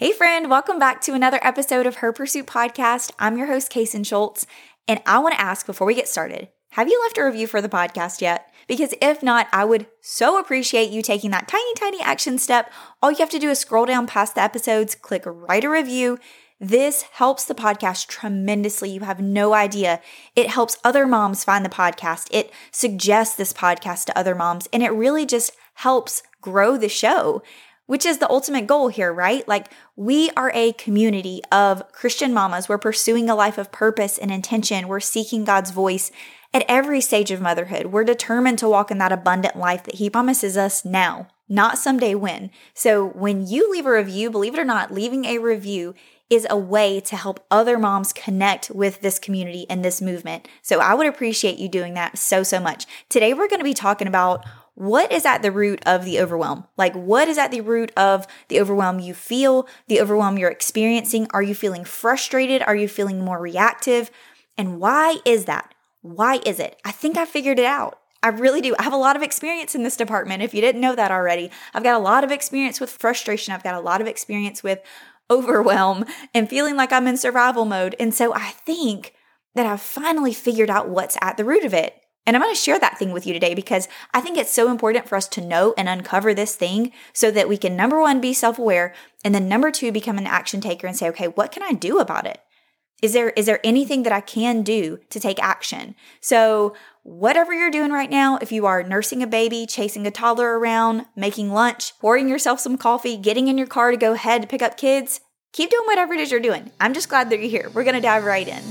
Hey, friend, welcome back to another episode of Her Pursuit Podcast. I'm your host, Kason Schultz, and I want to ask before we get started have you left a review for the podcast yet? Because if not, I would so appreciate you taking that tiny, tiny action step. All you have to do is scroll down past the episodes, click write a review. This helps the podcast tremendously. You have no idea. It helps other moms find the podcast. It suggests this podcast to other moms, and it really just helps grow the show which is the ultimate goal here, right? Like, we are a community of Christian mamas. We're pursuing a life of purpose and intention. We're seeking God's voice at every stage of motherhood. We're determined to walk in that abundant life that He promises us now, not someday when. So, when you leave a review, believe it or not, leaving a review is a way to help other moms connect with this community and this movement. So I would appreciate you doing that so, so much. Today, we're going to be talking about what is at the root of the overwhelm? Like, what is at the root of the overwhelm you feel, the overwhelm you're experiencing? Are you feeling frustrated? Are you feeling more reactive? And why is that? Why is it? I think I figured it out. I really do. I have a lot of experience in this department. If you didn't know that already, I've got a lot of experience with frustration. I've got a lot of experience with overwhelm and feeling like I'm in survival mode. And so I think that I've finally figured out what's at the root of it. And I'm going to share that thing with you today because I think it's so important for us to know and uncover this thing so that we can number one, be self aware, and then number two, become an action taker and say, okay, what can I do about it? Is there, is there anything that I can do to take action? So, whatever you're doing right now, if you are nursing a baby, chasing a toddler around, making lunch, pouring yourself some coffee, getting in your car to go ahead to pick up kids, keep doing whatever it is you're doing. I'm just glad that you're here. We're going to dive right in.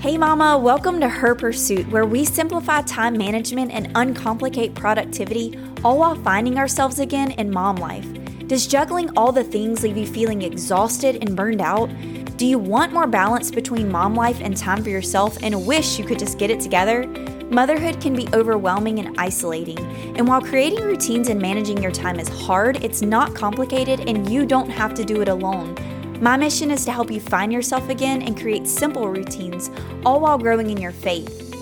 Hey, Mama, welcome to Her Pursuit, where we simplify time management and uncomplicate productivity, all while finding ourselves again in mom life. Does juggling all the things leave you feeling exhausted and burned out? Do you want more balance between mom life and time for yourself and wish you could just get it together? Motherhood can be overwhelming and isolating, and while creating routines and managing your time is hard, it's not complicated and you don't have to do it alone. My mission is to help you find yourself again and create simple routines, all while growing in your faith.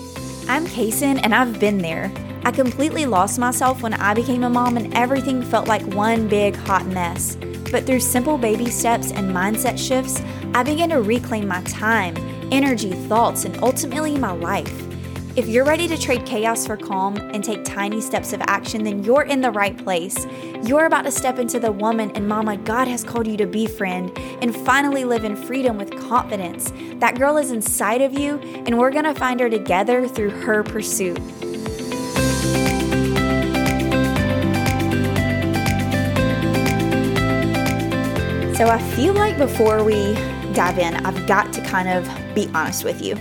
I'm Kason, and I've been there. I completely lost myself when I became a mom, and everything felt like one big hot mess. But through simple baby steps and mindset shifts, I began to reclaim my time, energy, thoughts, and ultimately my life. If you're ready to trade chaos for calm and take tiny steps of action, then you're in the right place. You're about to step into the woman and mama God has called you to be, friend, and finally live in freedom with confidence. That girl is inside of you, and we're gonna find her together through her pursuit. So I feel like before we dive in, I've got to kind of be honest with you.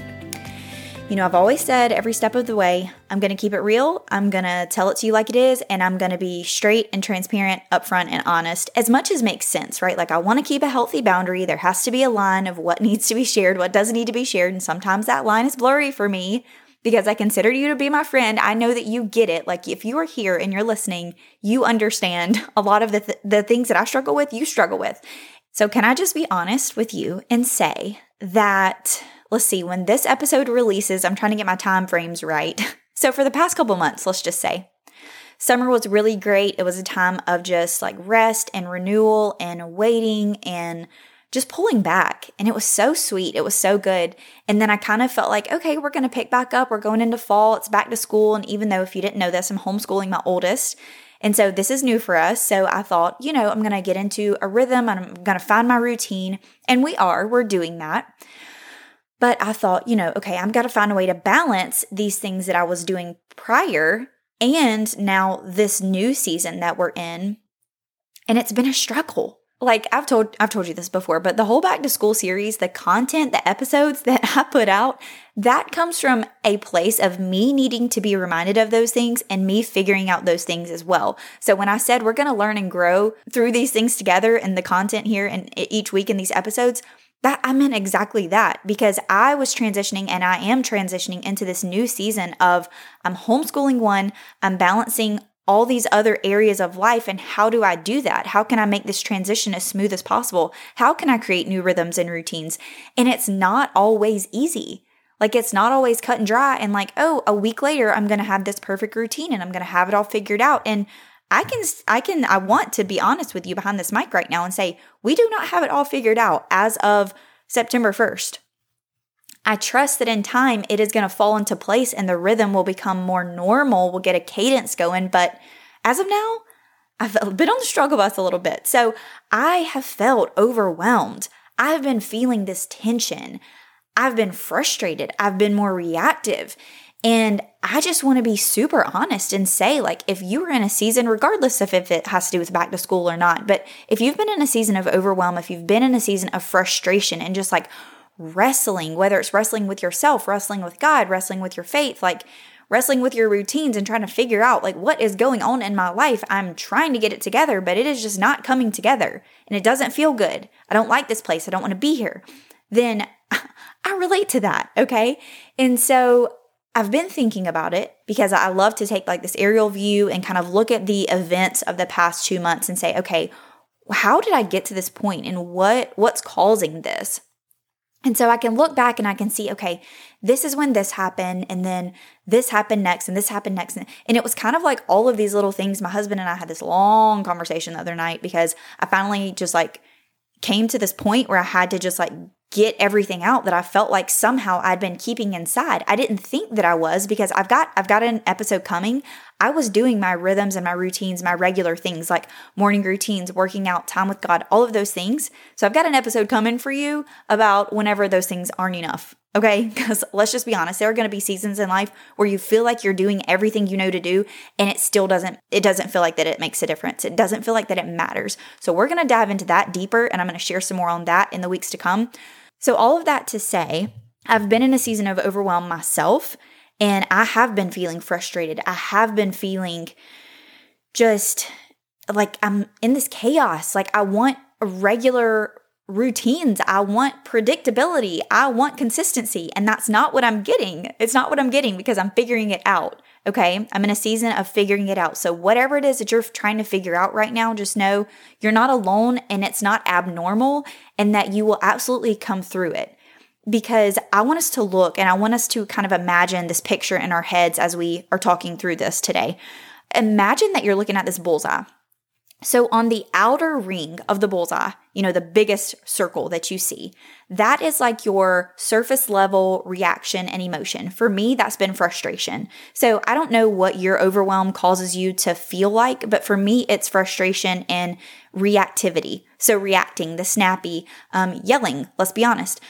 You know, I've always said every step of the way, I'm going to keep it real. I'm going to tell it to you like it is, and I'm going to be straight and transparent, upfront, and honest as much as makes sense, right? Like, I want to keep a healthy boundary. There has to be a line of what needs to be shared, what doesn't need to be shared. And sometimes that line is blurry for me because I consider you to be my friend. I know that you get it. Like, if you are here and you're listening, you understand a lot of the, th- the things that I struggle with, you struggle with. So, can I just be honest with you and say that let's see, when this episode releases, I'm trying to get my time frames right. So, for the past couple months, let's just say, summer was really great. It was a time of just like rest and renewal and waiting and just pulling back. And it was so sweet. It was so good. And then I kind of felt like, okay, we're going to pick back up. We're going into fall. It's back to school. And even though, if you didn't know this, I'm homeschooling my oldest. And so this is new for us. So I thought, you know, I'm going to get into a rhythm I'm going to find my routine. And we are, we're doing that. But I thought, you know, okay, I've got to find a way to balance these things that I was doing prior and now this new season that we're in. And it's been a struggle. Like I've told I've told you this before, but the whole back to school series, the content, the episodes that I put out, that comes from a place of me needing to be reminded of those things and me figuring out those things as well. So when I said we're going to learn and grow through these things together and the content here and each week in these episodes, that I meant exactly that because I was transitioning and I am transitioning into this new season of I'm homeschooling one, I'm balancing all these other areas of life and how do I do that? How can I make this transition as smooth as possible? How can I create new rhythms and routines? And it's not always easy. Like it's not always cut and dry and like, oh, a week later I'm going to have this perfect routine and I'm going to have it all figured out and I can, I can, I want to be honest with you behind this mic right now and say, we do not have it all figured out as of September 1st. I trust that in time it is going to fall into place and the rhythm will become more normal. We'll get a cadence going. But as of now, I've been on the struggle bus a little bit. So I have felt overwhelmed. I've been feeling this tension. I've been frustrated. I've been more reactive. And I just want to be super honest and say, like, if you are in a season, regardless of if it has to do with back to school or not, but if you've been in a season of overwhelm, if you've been in a season of frustration and just like wrestling, whether it's wrestling with yourself, wrestling with God, wrestling with your faith, like wrestling with your routines and trying to figure out like what is going on in my life. I'm trying to get it together, but it is just not coming together and it doesn't feel good. I don't like this place. I don't want to be here. Then I relate to that, okay? And so I've been thinking about it because I love to take like this aerial view and kind of look at the events of the past 2 months and say, okay, how did I get to this point and what what's causing this? And so I can look back and I can see, okay, this is when this happened, and then this happened next, and this happened next. And it was kind of like all of these little things. My husband and I had this long conversation the other night because I finally just like came to this point where I had to just like get everything out that I felt like somehow I'd been keeping inside. I didn't think that I was because I've got I've got an episode coming. I was doing my rhythms and my routines, my regular things like morning routines, working out, time with God, all of those things. So I've got an episode coming for you about whenever those things aren't enough. Okay? Because let's just be honest, there are going to be seasons in life where you feel like you're doing everything you know to do and it still doesn't it doesn't feel like that it makes a difference. It doesn't feel like that it matters. So we're going to dive into that deeper and I'm going to share some more on that in the weeks to come. So all of that to say, I've been in a season of overwhelm myself and I have been feeling frustrated. I have been feeling just like I'm in this chaos. Like I want a regular routines. I want predictability. I want consistency. And that's not what I'm getting. It's not what I'm getting because I'm figuring it out. Okay. I'm in a season of figuring it out. So, whatever it is that you're trying to figure out right now, just know you're not alone and it's not abnormal and that you will absolutely come through it. Because I want us to look and I want us to kind of imagine this picture in our heads as we are talking through this today. Imagine that you're looking at this bullseye so, on the outer ring of the bullseye, you know, the biggest circle that you see, that is like your surface level reaction and emotion. For me, that's been frustration. So, I don't know what your overwhelm causes you to feel like, but for me, it's frustration and reactivity. So, reacting, the snappy, um, yelling, let's be honest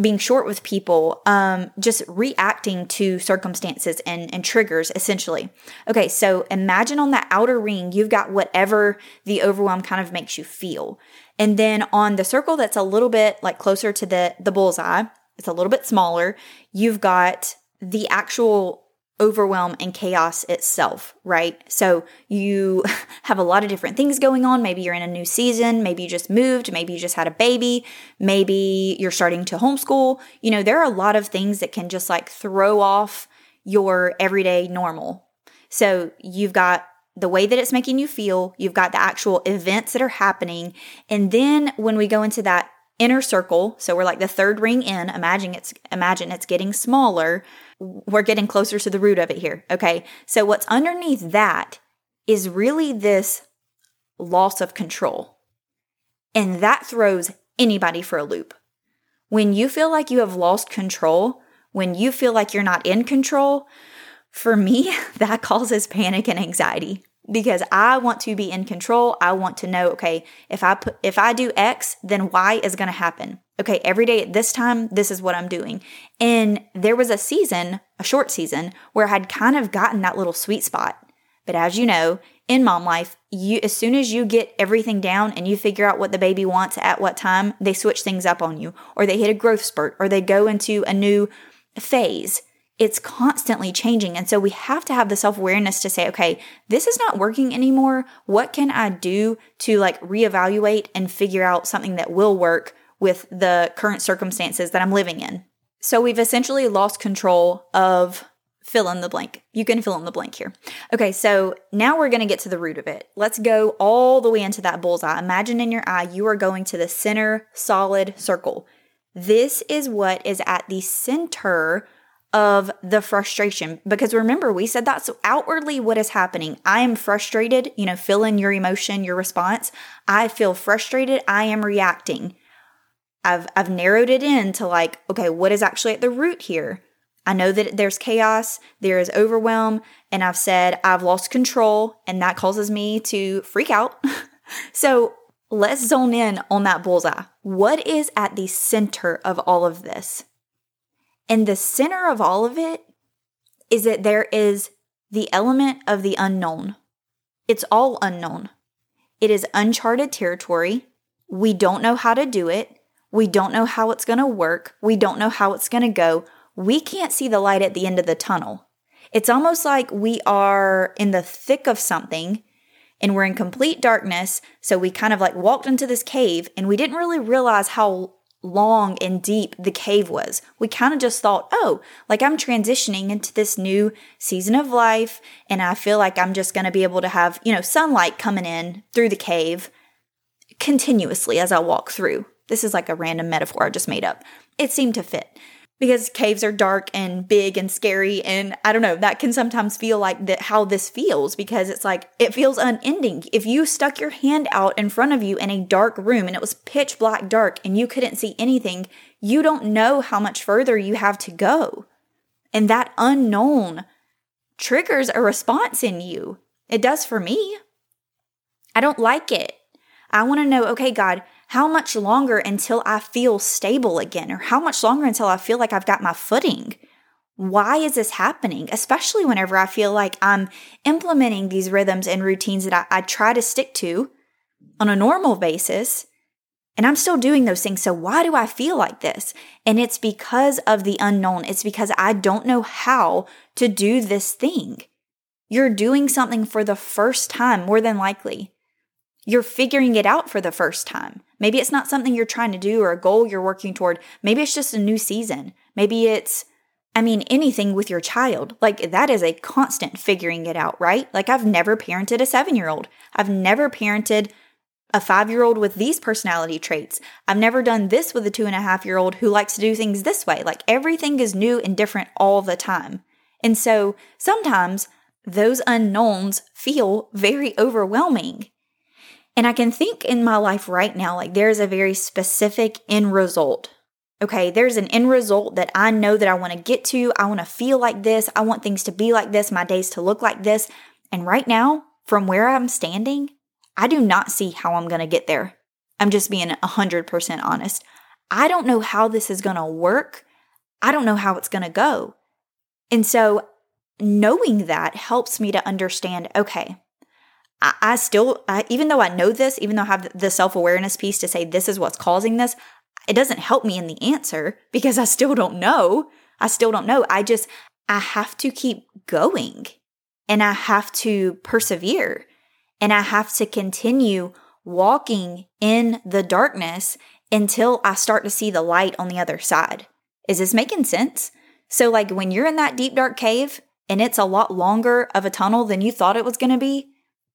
being short with people, um, just reacting to circumstances and, and triggers, essentially. Okay, so imagine on that outer ring, you've got whatever the overwhelm kind of makes you feel. And then on the circle that's a little bit like closer to the, the bullseye, it's a little bit smaller, you've got the actual overwhelm and chaos itself, right? So you have a lot of different things going on. Maybe you're in a new season, maybe you just moved, maybe you just had a baby, maybe you're starting to homeschool. You know, there are a lot of things that can just like throw off your everyday normal. So you've got the way that it's making you feel, you've got the actual events that are happening. And then when we go into that inner circle, so we're like the third ring in, imagine it's imagine it's getting smaller we're getting closer to the root of it here. Okay. So, what's underneath that is really this loss of control. And that throws anybody for a loop. When you feel like you have lost control, when you feel like you're not in control, for me, that causes panic and anxiety because I want to be in control. I want to know, okay, if I put if I do X, then Y is going to happen. Okay, every day at this time, this is what I'm doing. And there was a season, a short season, where I had kind of gotten that little sweet spot. But as you know, in mom life, you as soon as you get everything down and you figure out what the baby wants at what time, they switch things up on you or they hit a growth spurt or they go into a new phase it's constantly changing. And so we have to have the self awareness to say, okay, this is not working anymore. What can I do to like reevaluate and figure out something that will work with the current circumstances that I'm living in? So we've essentially lost control of fill in the blank. You can fill in the blank here. Okay, so now we're going to get to the root of it. Let's go all the way into that bullseye. Imagine in your eye, you are going to the center solid circle. This is what is at the center of the frustration. Because remember, we said that's outwardly what is happening. I am frustrated, you know, fill in your emotion, your response. I feel frustrated. I am reacting. I've I've narrowed it in to like, okay, what is actually at the root here? I know that there's chaos, there is overwhelm, and I've said I've lost control, and that causes me to freak out. so let's zone in on that bullseye. What is at the center of all of this? And the center of all of it is that there is the element of the unknown. It's all unknown. It is uncharted territory. We don't know how to do it. We don't know how it's going to work. We don't know how it's going to go. We can't see the light at the end of the tunnel. It's almost like we are in the thick of something and we're in complete darkness. So we kind of like walked into this cave and we didn't really realize how long and deep the cave was. We kind of just thought, oh, like I'm transitioning into this new season of life and I feel like I'm just going to be able to have, you know, sunlight coming in through the cave continuously as I walk through. This is like a random metaphor I just made up. It seemed to fit because caves are dark and big and scary and i don't know that can sometimes feel like that how this feels because it's like it feels unending. If you stuck your hand out in front of you in a dark room and it was pitch black dark and you couldn't see anything you don't know how much further you have to go. And that unknown triggers a response in you. It does for me. I don't like it. I want to know okay god how much longer until I feel stable again? Or how much longer until I feel like I've got my footing? Why is this happening? Especially whenever I feel like I'm implementing these rhythms and routines that I, I try to stick to on a normal basis. And I'm still doing those things. So why do I feel like this? And it's because of the unknown. It's because I don't know how to do this thing. You're doing something for the first time, more than likely. You're figuring it out for the first time. Maybe it's not something you're trying to do or a goal you're working toward. Maybe it's just a new season. Maybe it's, I mean, anything with your child. Like that is a constant figuring it out, right? Like I've never parented a seven year old. I've never parented a five year old with these personality traits. I've never done this with a two and a half year old who likes to do things this way. Like everything is new and different all the time. And so sometimes those unknowns feel very overwhelming. And I can think in my life right now, like there's a very specific end result. Okay, there's an end result that I know that I want to get to. I want to feel like this. I want things to be like this, my days to look like this. And right now, from where I'm standing, I do not see how I'm going to get there. I'm just being 100% honest. I don't know how this is going to work. I don't know how it's going to go. And so, knowing that helps me to understand okay, I, I still, I, even though I know this, even though I have the self awareness piece to say this is what's causing this, it doesn't help me in the answer because I still don't know. I still don't know. I just, I have to keep going and I have to persevere and I have to continue walking in the darkness until I start to see the light on the other side. Is this making sense? So, like when you're in that deep, dark cave and it's a lot longer of a tunnel than you thought it was going to be,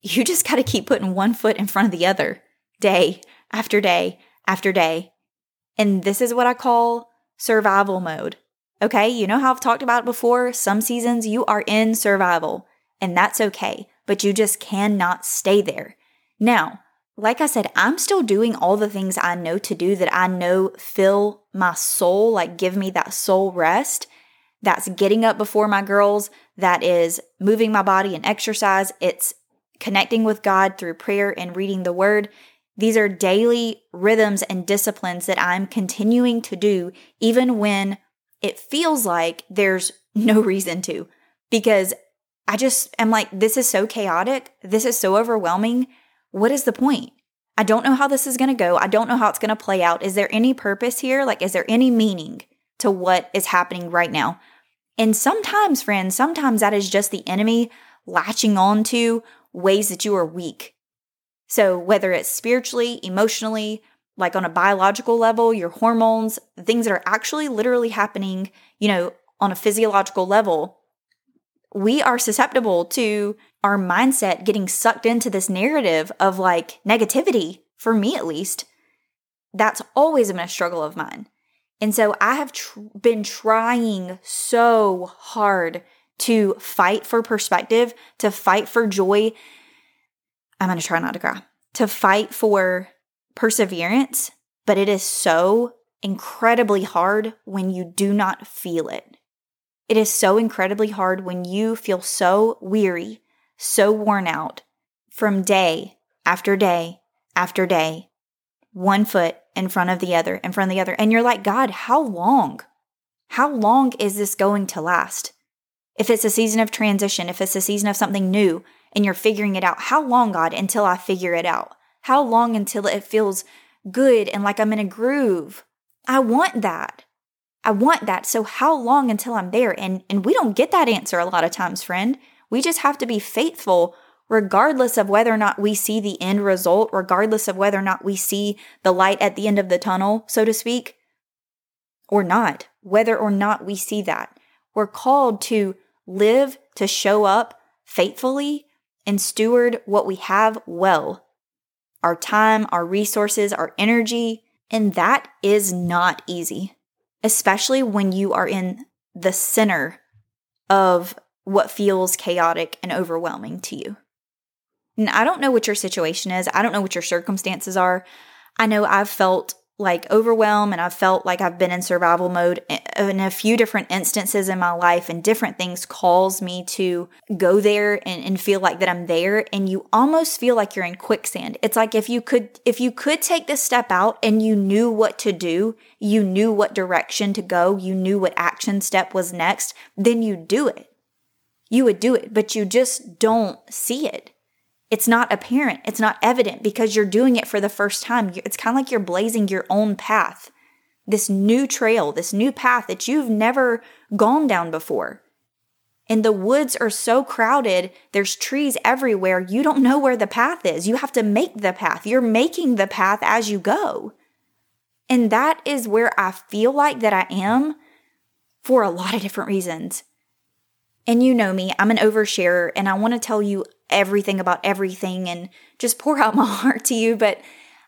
you just got to keep putting one foot in front of the other day after day after day. And this is what I call survival mode. Okay, you know how I've talked about before? Some seasons you are in survival, and that's okay, but you just cannot stay there. Now, like I said, I'm still doing all the things I know to do that I know fill my soul, like give me that soul rest. That's getting up before my girls, that is moving my body and exercise, it's connecting with God through prayer and reading the word. These are daily rhythms and disciplines that I'm continuing to do, even when it feels like there's no reason to, because I just am like, this is so chaotic. This is so overwhelming. What is the point? I don't know how this is going to go. I don't know how it's going to play out. Is there any purpose here? Like, is there any meaning to what is happening right now? And sometimes, friends, sometimes that is just the enemy latching on to ways that you are weak. So, whether it's spiritually, emotionally, like on a biological level, your hormones, things that are actually literally happening, you know, on a physiological level, we are susceptible to our mindset getting sucked into this narrative of like negativity, for me at least. That's always been a struggle of mine. And so I have tr- been trying so hard to fight for perspective, to fight for joy. I'm going to try not to cry, to fight for perseverance, but it is so incredibly hard when you do not feel it. It is so incredibly hard when you feel so weary, so worn out from day after day after day, one foot in front of the other, in front of the other. And you're like, God, how long? How long is this going to last? If it's a season of transition, if it's a season of something new and you're figuring it out, how long, God, until I figure it out? How long until it feels good and like I'm in a groove? I want that. I want that. So how long until I'm there? And and we don't get that answer a lot of times, friend. We just have to be faithful regardless of whether or not we see the end result, regardless of whether or not we see the light at the end of the tunnel, so to speak, or not, whether or not we see that. We're called to live, to show up faithfully, and steward what we have well our time, our resources, our energy. And that is not easy, especially when you are in the center of what feels chaotic and overwhelming to you. And I don't know what your situation is. I don't know what your circumstances are. I know I've felt like overwhelm and I've felt like I've been in survival mode in a few different instances in my life and different things cause me to go there and, and feel like that I'm there and you almost feel like you're in quicksand. It's like if you could if you could take this step out and you knew what to do, you knew what direction to go, you knew what action step was next, then you do it. You would do it, but you just don't see it it's not apparent, it's not evident because you're doing it for the first time. It's kind of like you're blazing your own path, this new trail, this new path that you've never gone down before. And the woods are so crowded, there's trees everywhere. You don't know where the path is. You have to make the path. You're making the path as you go. And that is where I feel like that I am for a lot of different reasons. And you know me, I'm an oversharer and I want to tell you everything about everything and just pour out my heart to you. But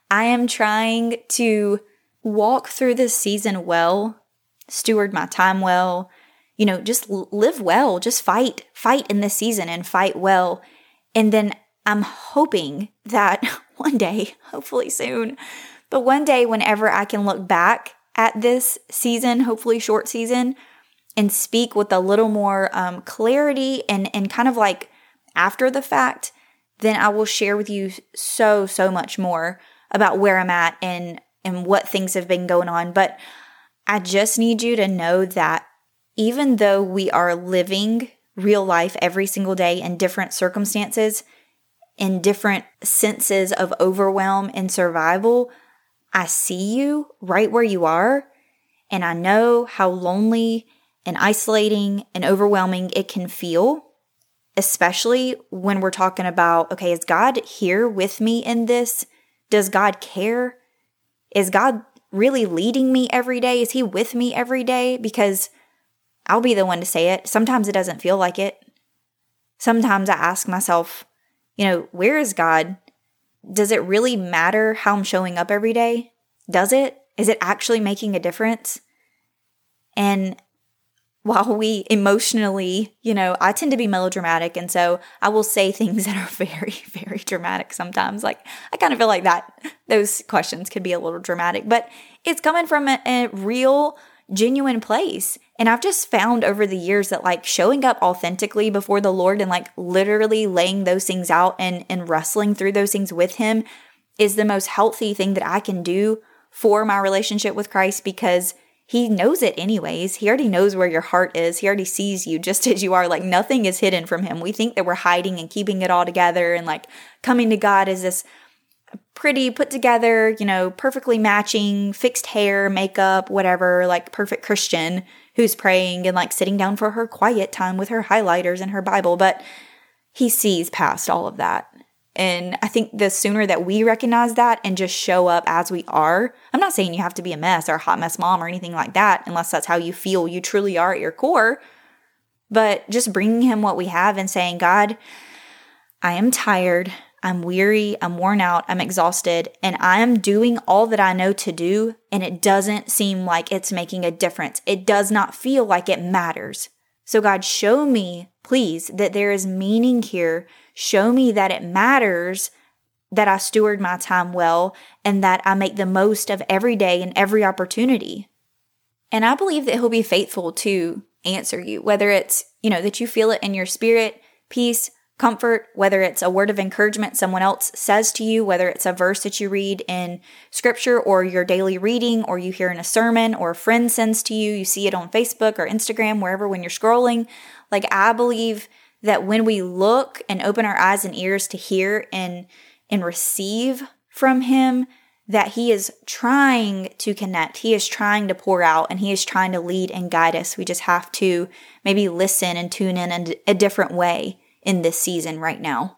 I am trying to walk through this season well, steward my time well, you know, just live well, just fight, fight in this season and fight well. And then I'm hoping that one day, hopefully soon, but one day, whenever I can look back at this season, hopefully short season, and speak with a little more um, clarity and, and kind of like after the fact, then I will share with you so, so much more about where I'm at and, and what things have been going on. But I just need you to know that even though we are living real life every single day in different circumstances, in different senses of overwhelm and survival, I see you right where you are. And I know how lonely and isolating and overwhelming it can feel, especially when we're talking about okay, is God here with me in this? Does God care? Is God really leading me every day? Is He with me every day? Because I'll be the one to say it. Sometimes it doesn't feel like it. Sometimes I ask myself, you know, where is God? Does it really matter how I'm showing up every day? Does it? Is it actually making a difference? And while we emotionally, you know, I tend to be melodramatic. And so I will say things that are very, very dramatic sometimes. Like, I kind of feel like that, those questions could be a little dramatic, but it's coming from a, a real, genuine place. And I've just found over the years that like showing up authentically before the Lord and like literally laying those things out and, and wrestling through those things with Him is the most healthy thing that I can do for my relationship with Christ because he knows it anyways. He already knows where your heart is. He already sees you just as you are. Like nothing is hidden from him. We think that we're hiding and keeping it all together and like coming to God as this pretty put together, you know, perfectly matching, fixed hair, makeup, whatever, like perfect Christian who's praying and like sitting down for her quiet time with her highlighters and her Bible. But he sees past all of that. And I think the sooner that we recognize that and just show up as we are, I'm not saying you have to be a mess or a hot mess mom or anything like that, unless that's how you feel you truly are at your core. But just bringing Him what we have and saying, God, I am tired. I'm weary, I'm worn out, I'm exhausted, and I am doing all that I know to do, and it doesn't seem like it's making a difference. It does not feel like it matters. So, God, show me, please, that there is meaning here. Show me that it matters that I steward my time well and that I make the most of every day and every opportunity. And I believe that He'll be faithful to answer you, whether it's, you know, that you feel it in your spirit, peace, comfort, whether it's a word of encouragement someone else says to you, whether it's a verse that you read in scripture or your daily reading, or you hear in a sermon, or a friend sends to you, you see it on Facebook or Instagram, wherever when you're scrolling. Like, I believe that when we look and open our eyes and ears to hear and and receive from him that he is trying to connect. He is trying to pour out and he is trying to lead and guide us. We just have to maybe listen and tune in in a different way in this season right now.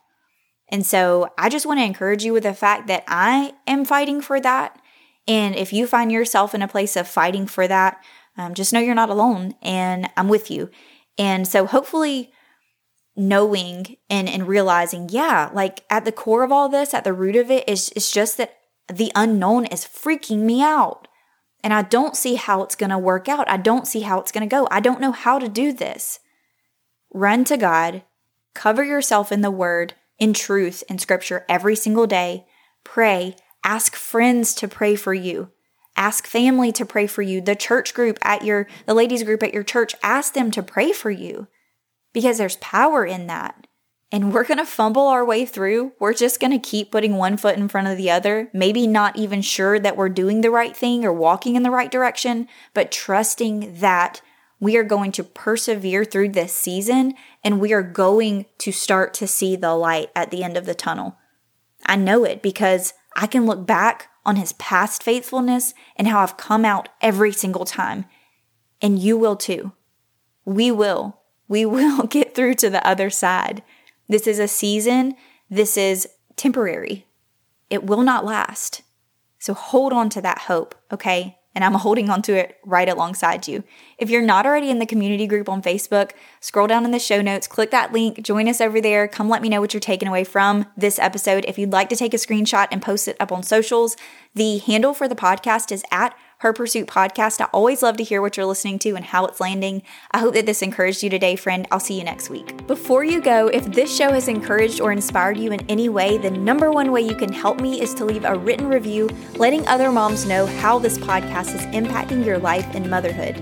And so I just want to encourage you with the fact that I am fighting for that. And if you find yourself in a place of fighting for that, um, just know you're not alone and I'm with you. And so hopefully, knowing and, and realizing, yeah, like at the core of all this, at the root of it is, is just that the unknown is freaking me out. And I don't see how it's going to work out. I don't see how it's going to go. I don't know how to do this. Run to God, Cover yourself in the word, in truth, in scripture every single day. Pray. Ask friends to pray for you. Ask family to pray for you. The church group at your, the ladies group at your church, ask them to pray for you because there's power in that. And we're going to fumble our way through. We're just going to keep putting one foot in front of the other, maybe not even sure that we're doing the right thing or walking in the right direction, but trusting that we are going to persevere through this season and we are going to start to see the light at the end of the tunnel. I know it because I can look back on his past faithfulness and how I've come out every single time. And you will too. We will. We will get through to the other side. This is a season. This is temporary. It will not last. So hold on to that hope, okay? And I'm holding onto it right alongside you. If you're not already in the community group on Facebook, scroll down in the show notes, click that link, join us over there. Come let me know what you're taking away from this episode. If you'd like to take a screenshot and post it up on socials, the handle for the podcast is at her Pursuit podcast. I always love to hear what you're listening to and how it's landing. I hope that this encouraged you today, friend. I'll see you next week. Before you go, if this show has encouraged or inspired you in any way, the number one way you can help me is to leave a written review letting other moms know how this podcast is impacting your life and motherhood.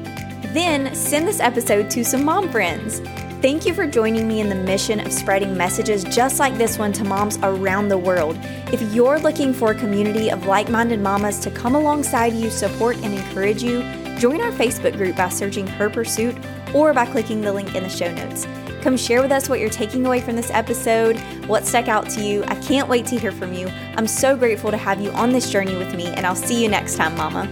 Then send this episode to some mom friends. Thank you for joining me in the mission of spreading messages just like this one to moms around the world. If you're looking for a community of like minded mamas to come alongside you, support, and encourage you, join our Facebook group by searching Her Pursuit or by clicking the link in the show notes. Come share with us what you're taking away from this episode, what stuck out to you. I can't wait to hear from you. I'm so grateful to have you on this journey with me, and I'll see you next time, Mama.